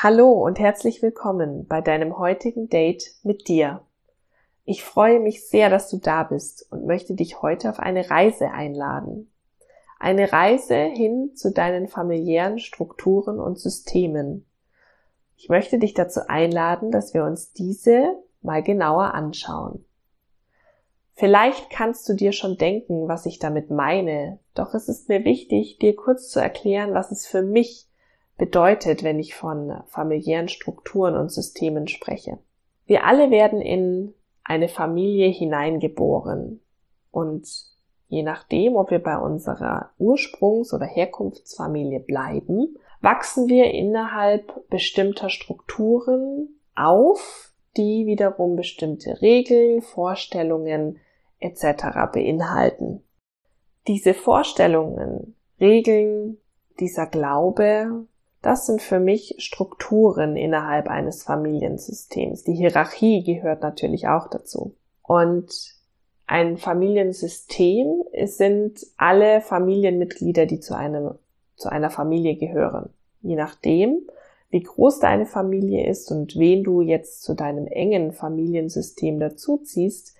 Hallo und herzlich willkommen bei deinem heutigen Date mit dir. Ich freue mich sehr, dass du da bist und möchte dich heute auf eine Reise einladen. Eine Reise hin zu deinen familiären Strukturen und Systemen. Ich möchte dich dazu einladen, dass wir uns diese mal genauer anschauen. Vielleicht kannst du dir schon denken, was ich damit meine, doch es ist mir wichtig, dir kurz zu erklären, was es für mich bedeutet, wenn ich von familiären Strukturen und Systemen spreche. Wir alle werden in eine Familie hineingeboren und je nachdem, ob wir bei unserer Ursprungs- oder Herkunftsfamilie bleiben, wachsen wir innerhalb bestimmter Strukturen auf, die wiederum bestimmte Regeln, Vorstellungen etc. beinhalten. Diese Vorstellungen, Regeln, dieser Glaube das sind für mich Strukturen innerhalb eines Familiensystems. Die Hierarchie gehört natürlich auch dazu. Und ein Familiensystem sind alle Familienmitglieder, die zu einem, zu einer Familie gehören. Je nachdem, wie groß deine Familie ist und wen du jetzt zu deinem engen Familiensystem dazuziehst,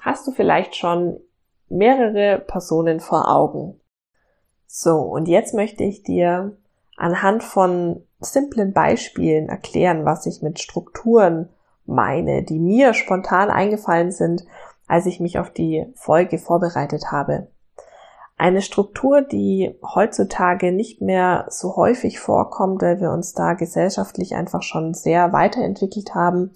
hast du vielleicht schon mehrere Personen vor Augen. So, und jetzt möchte ich dir anhand von simplen Beispielen erklären, was ich mit Strukturen meine, die mir spontan eingefallen sind, als ich mich auf die Folge vorbereitet habe. Eine Struktur, die heutzutage nicht mehr so häufig vorkommt, weil wir uns da gesellschaftlich einfach schon sehr weiterentwickelt haben,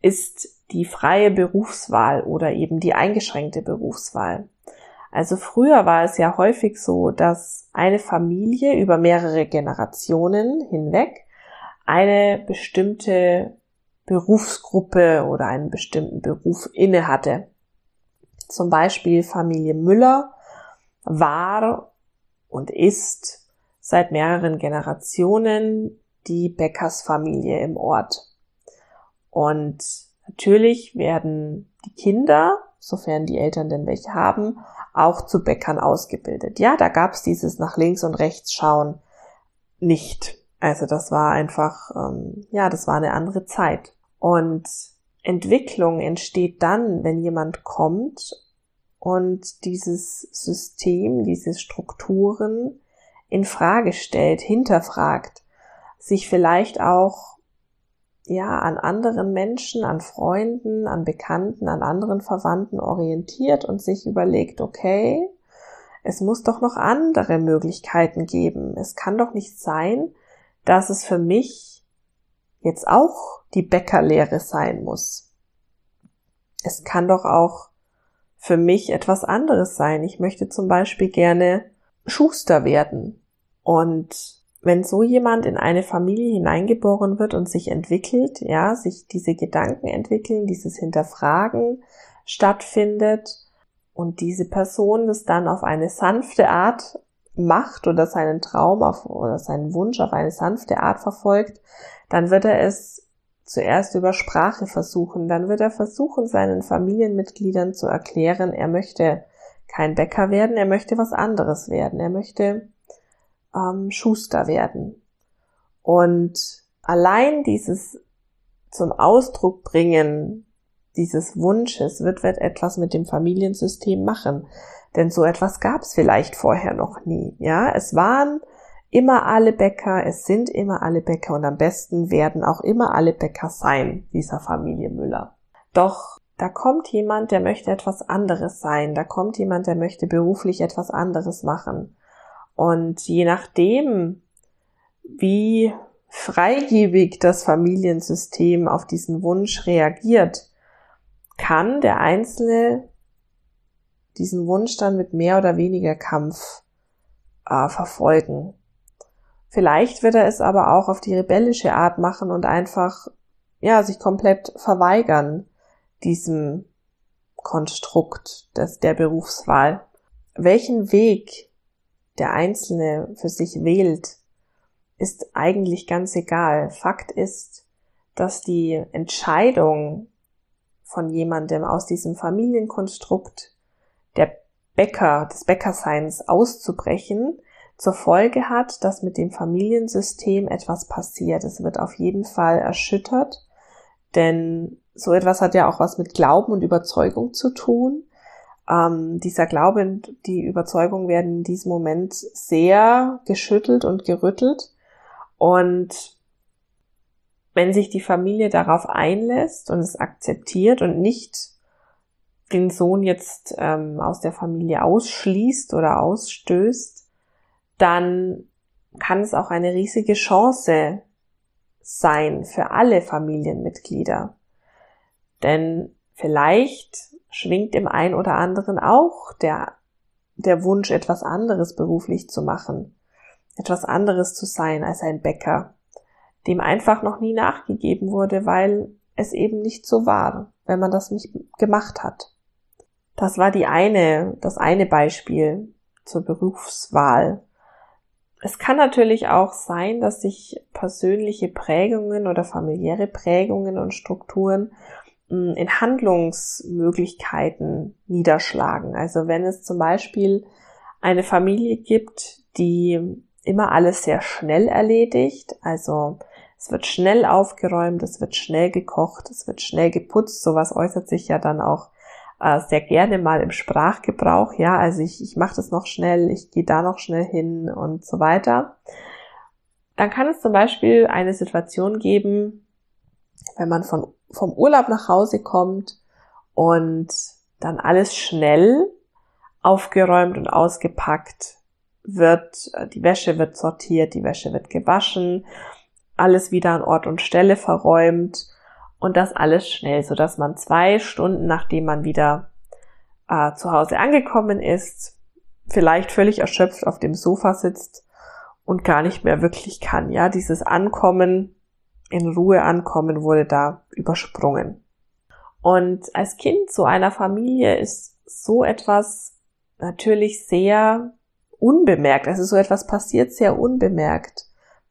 ist die freie Berufswahl oder eben die eingeschränkte Berufswahl. Also früher war es ja häufig so, dass eine Familie über mehrere Generationen hinweg eine bestimmte Berufsgruppe oder einen bestimmten Beruf inne hatte. Zum Beispiel Familie Müller war und ist seit mehreren Generationen die Bäckersfamilie im Ort. Und natürlich werden die Kinder, sofern die Eltern denn welche haben, auch zu Bäckern ausgebildet. Ja, da gab's dieses nach links und rechts schauen nicht. Also das war einfach, ähm, ja, das war eine andere Zeit. Und Entwicklung entsteht dann, wenn jemand kommt und dieses System, diese Strukturen in Frage stellt, hinterfragt, sich vielleicht auch ja, an anderen Menschen, an Freunden, an Bekannten, an anderen Verwandten orientiert und sich überlegt, okay, es muss doch noch andere Möglichkeiten geben. Es kann doch nicht sein, dass es für mich jetzt auch die Bäckerlehre sein muss. Es kann doch auch für mich etwas anderes sein. Ich möchte zum Beispiel gerne Schuster werden. Und wenn so jemand in eine Familie hineingeboren wird und sich entwickelt, ja, sich diese Gedanken entwickeln, dieses Hinterfragen stattfindet und diese Person das dann auf eine sanfte Art macht oder seinen Traum auf, oder seinen Wunsch auf eine sanfte Art verfolgt, dann wird er es zuerst über Sprache versuchen, dann wird er versuchen, seinen Familienmitgliedern zu erklären, er möchte kein Bäcker werden, er möchte was anderes werden, er möchte ähm, Schuster werden. Und allein dieses zum Ausdruck bringen dieses Wunsches wird, wird etwas mit dem Familiensystem machen. Denn so etwas gab es vielleicht vorher noch nie. Ja, es waren immer alle Bäcker, es sind immer alle Bäcker und am besten werden auch immer alle Bäcker sein, dieser Familie Müller. Doch da kommt jemand, der möchte etwas anderes sein, da kommt jemand, der möchte beruflich etwas anderes machen. Und je nachdem, wie freigebig das Familiensystem auf diesen Wunsch reagiert, kann der Einzelne diesen Wunsch dann mit mehr oder weniger Kampf äh, verfolgen. Vielleicht wird er es aber auch auf die rebellische Art machen und einfach, ja, sich komplett verweigern diesem Konstrukt des, der Berufswahl. Welchen Weg der Einzelne für sich wählt, ist eigentlich ganz egal. Fakt ist, dass die Entscheidung von jemandem aus diesem Familienkonstrukt der Bäcker, des Bäckerseins auszubrechen, zur Folge hat, dass mit dem Familiensystem etwas passiert. Es wird auf jeden Fall erschüttert, denn so etwas hat ja auch was mit Glauben und Überzeugung zu tun. Ähm, dieser Glaube und die Überzeugung werden in diesem Moment sehr geschüttelt und gerüttelt. Und wenn sich die Familie darauf einlässt und es akzeptiert und nicht den Sohn jetzt ähm, aus der Familie ausschließt oder ausstößt, dann kann es auch eine riesige Chance sein für alle Familienmitglieder. Denn vielleicht schwingt im einen oder anderen auch der, der Wunsch, etwas anderes beruflich zu machen, etwas anderes zu sein als ein Bäcker, dem einfach noch nie nachgegeben wurde, weil es eben nicht so war, wenn man das nicht gemacht hat. Das war die eine, das eine Beispiel zur Berufswahl. Es kann natürlich auch sein, dass sich persönliche Prägungen oder familiäre Prägungen und Strukturen in Handlungsmöglichkeiten niederschlagen. Also wenn es zum Beispiel eine Familie gibt, die immer alles sehr schnell erledigt, also es wird schnell aufgeräumt, es wird schnell gekocht, es wird schnell geputzt, sowas äußert sich ja dann auch äh, sehr gerne mal im Sprachgebrauch. Ja, also ich, ich mache das noch schnell, ich gehe da noch schnell hin und so weiter. Dann kann es zum Beispiel eine Situation geben, wenn man von, vom Urlaub nach Hause kommt und dann alles schnell aufgeräumt und ausgepackt wird, die Wäsche wird sortiert, die Wäsche wird gewaschen, alles wieder an Ort und Stelle verräumt und das alles schnell, so dass man zwei Stunden nachdem man wieder äh, zu Hause angekommen ist, vielleicht völlig erschöpft auf dem Sofa sitzt und gar nicht mehr wirklich kann. Ja, dieses Ankommen, in Ruhe ankommen, wurde da übersprungen. Und als Kind so einer Familie ist so etwas natürlich sehr unbemerkt. Also so etwas passiert sehr unbemerkt.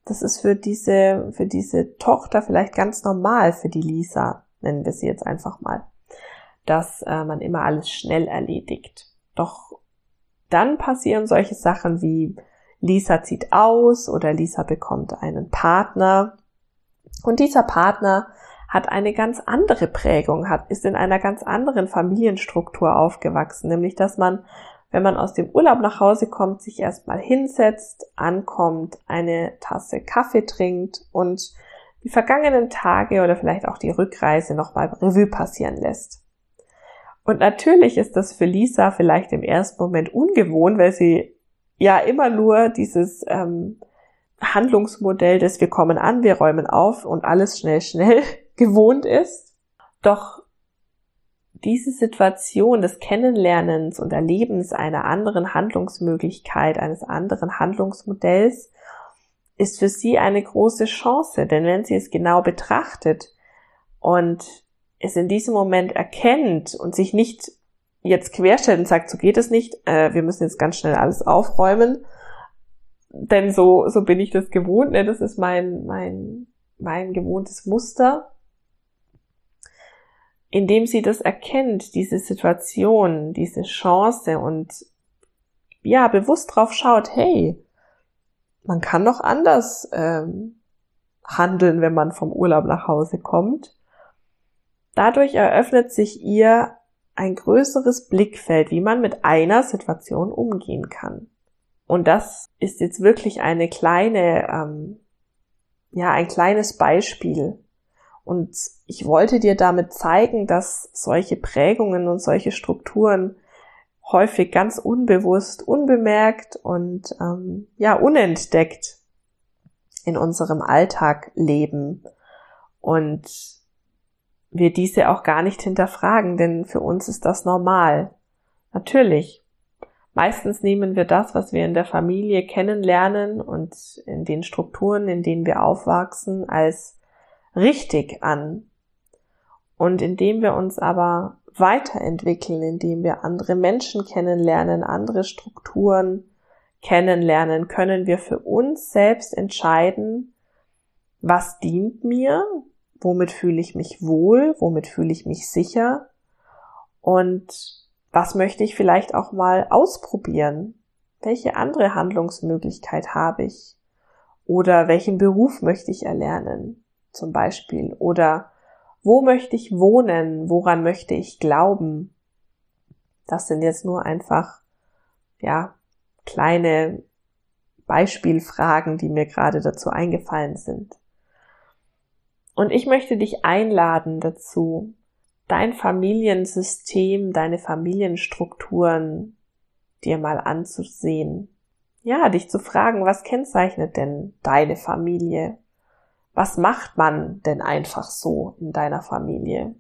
Das ist für diese, für diese Tochter vielleicht ganz normal, für die Lisa, nennen wir sie jetzt einfach mal, dass äh, man immer alles schnell erledigt. Doch dann passieren solche Sachen wie Lisa zieht aus oder Lisa bekommt einen Partner und dieser Partner hat eine ganz andere Prägung, hat, ist in einer ganz anderen Familienstruktur aufgewachsen, nämlich dass man wenn man aus dem Urlaub nach Hause kommt, sich erstmal hinsetzt, ankommt, eine Tasse Kaffee trinkt und die vergangenen Tage oder vielleicht auch die Rückreise nochmal Revue passieren lässt. Und natürlich ist das für Lisa vielleicht im ersten Moment ungewohnt, weil sie ja immer nur dieses ähm, Handlungsmodell des wir kommen an, wir räumen auf und alles schnell, schnell gewohnt ist. Doch diese Situation des Kennenlernens und Erlebens einer anderen Handlungsmöglichkeit, eines anderen Handlungsmodells, ist für sie eine große Chance, denn wenn sie es genau betrachtet und es in diesem Moment erkennt und sich nicht jetzt querstellt und sagt, so geht es nicht, äh, wir müssen jetzt ganz schnell alles aufräumen, denn so, so bin ich das gewohnt, ne? das ist mein, mein, mein gewohntes Muster, indem sie das erkennt, diese Situation, diese Chance und ja, bewusst drauf schaut, hey, man kann noch anders ähm, handeln, wenn man vom Urlaub nach Hause kommt. Dadurch eröffnet sich ihr ein größeres Blickfeld, wie man mit einer Situation umgehen kann. Und das ist jetzt wirklich eine kleine, ähm, ja, ein kleines Beispiel und ich wollte dir damit zeigen, dass solche Prägungen und solche Strukturen häufig ganz unbewusst, unbemerkt und ähm, ja unentdeckt in unserem Alltag leben und wir diese auch gar nicht hinterfragen, denn für uns ist das normal. Natürlich. Meistens nehmen wir das, was wir in der Familie kennenlernen und in den Strukturen, in denen wir aufwachsen, als richtig an. Und indem wir uns aber weiterentwickeln, indem wir andere Menschen kennenlernen, andere Strukturen kennenlernen, können wir für uns selbst entscheiden, was dient mir, womit fühle ich mich wohl, womit fühle ich mich sicher und was möchte ich vielleicht auch mal ausprobieren. Welche andere Handlungsmöglichkeit habe ich? Oder welchen Beruf möchte ich erlernen? Zum Beispiel. Oder wo möchte ich wohnen? Woran möchte ich glauben? Das sind jetzt nur einfach, ja, kleine Beispielfragen, die mir gerade dazu eingefallen sind. Und ich möchte dich einladen dazu, dein Familiensystem, deine Familienstrukturen dir mal anzusehen. Ja, dich zu fragen, was kennzeichnet denn deine Familie? Was macht man denn einfach so in deiner Familie?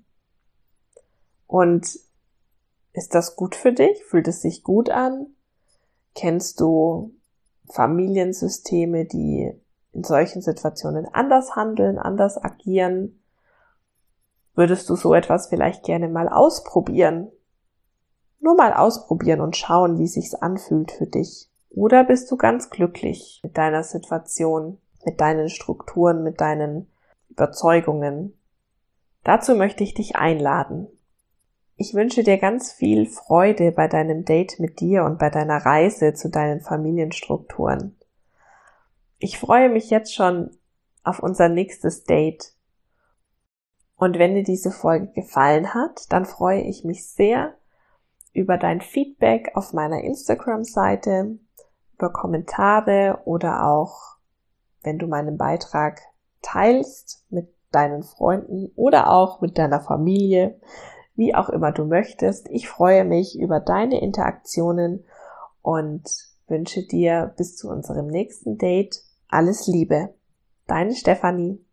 Und ist das gut für dich? Fühlt es sich gut an? Kennst du Familiensysteme, die in solchen Situationen anders handeln, anders agieren? Würdest du so etwas vielleicht gerne mal ausprobieren? Nur mal ausprobieren und schauen, wie sich's anfühlt für dich. Oder bist du ganz glücklich mit deiner Situation, mit deinen Strukturen, mit deinen Überzeugungen? Dazu möchte ich dich einladen. Ich wünsche dir ganz viel Freude bei deinem Date mit dir und bei deiner Reise zu deinen Familienstrukturen. Ich freue mich jetzt schon auf unser nächstes Date. Und wenn dir diese Folge gefallen hat, dann freue ich mich sehr über dein Feedback auf meiner Instagram-Seite, über Kommentare oder auch, wenn du meinen Beitrag teilst mit deinen Freunden oder auch mit deiner Familie wie auch immer du möchtest. Ich freue mich über deine Interaktionen und wünsche dir bis zu unserem nächsten Date alles Liebe. Deine Stefanie.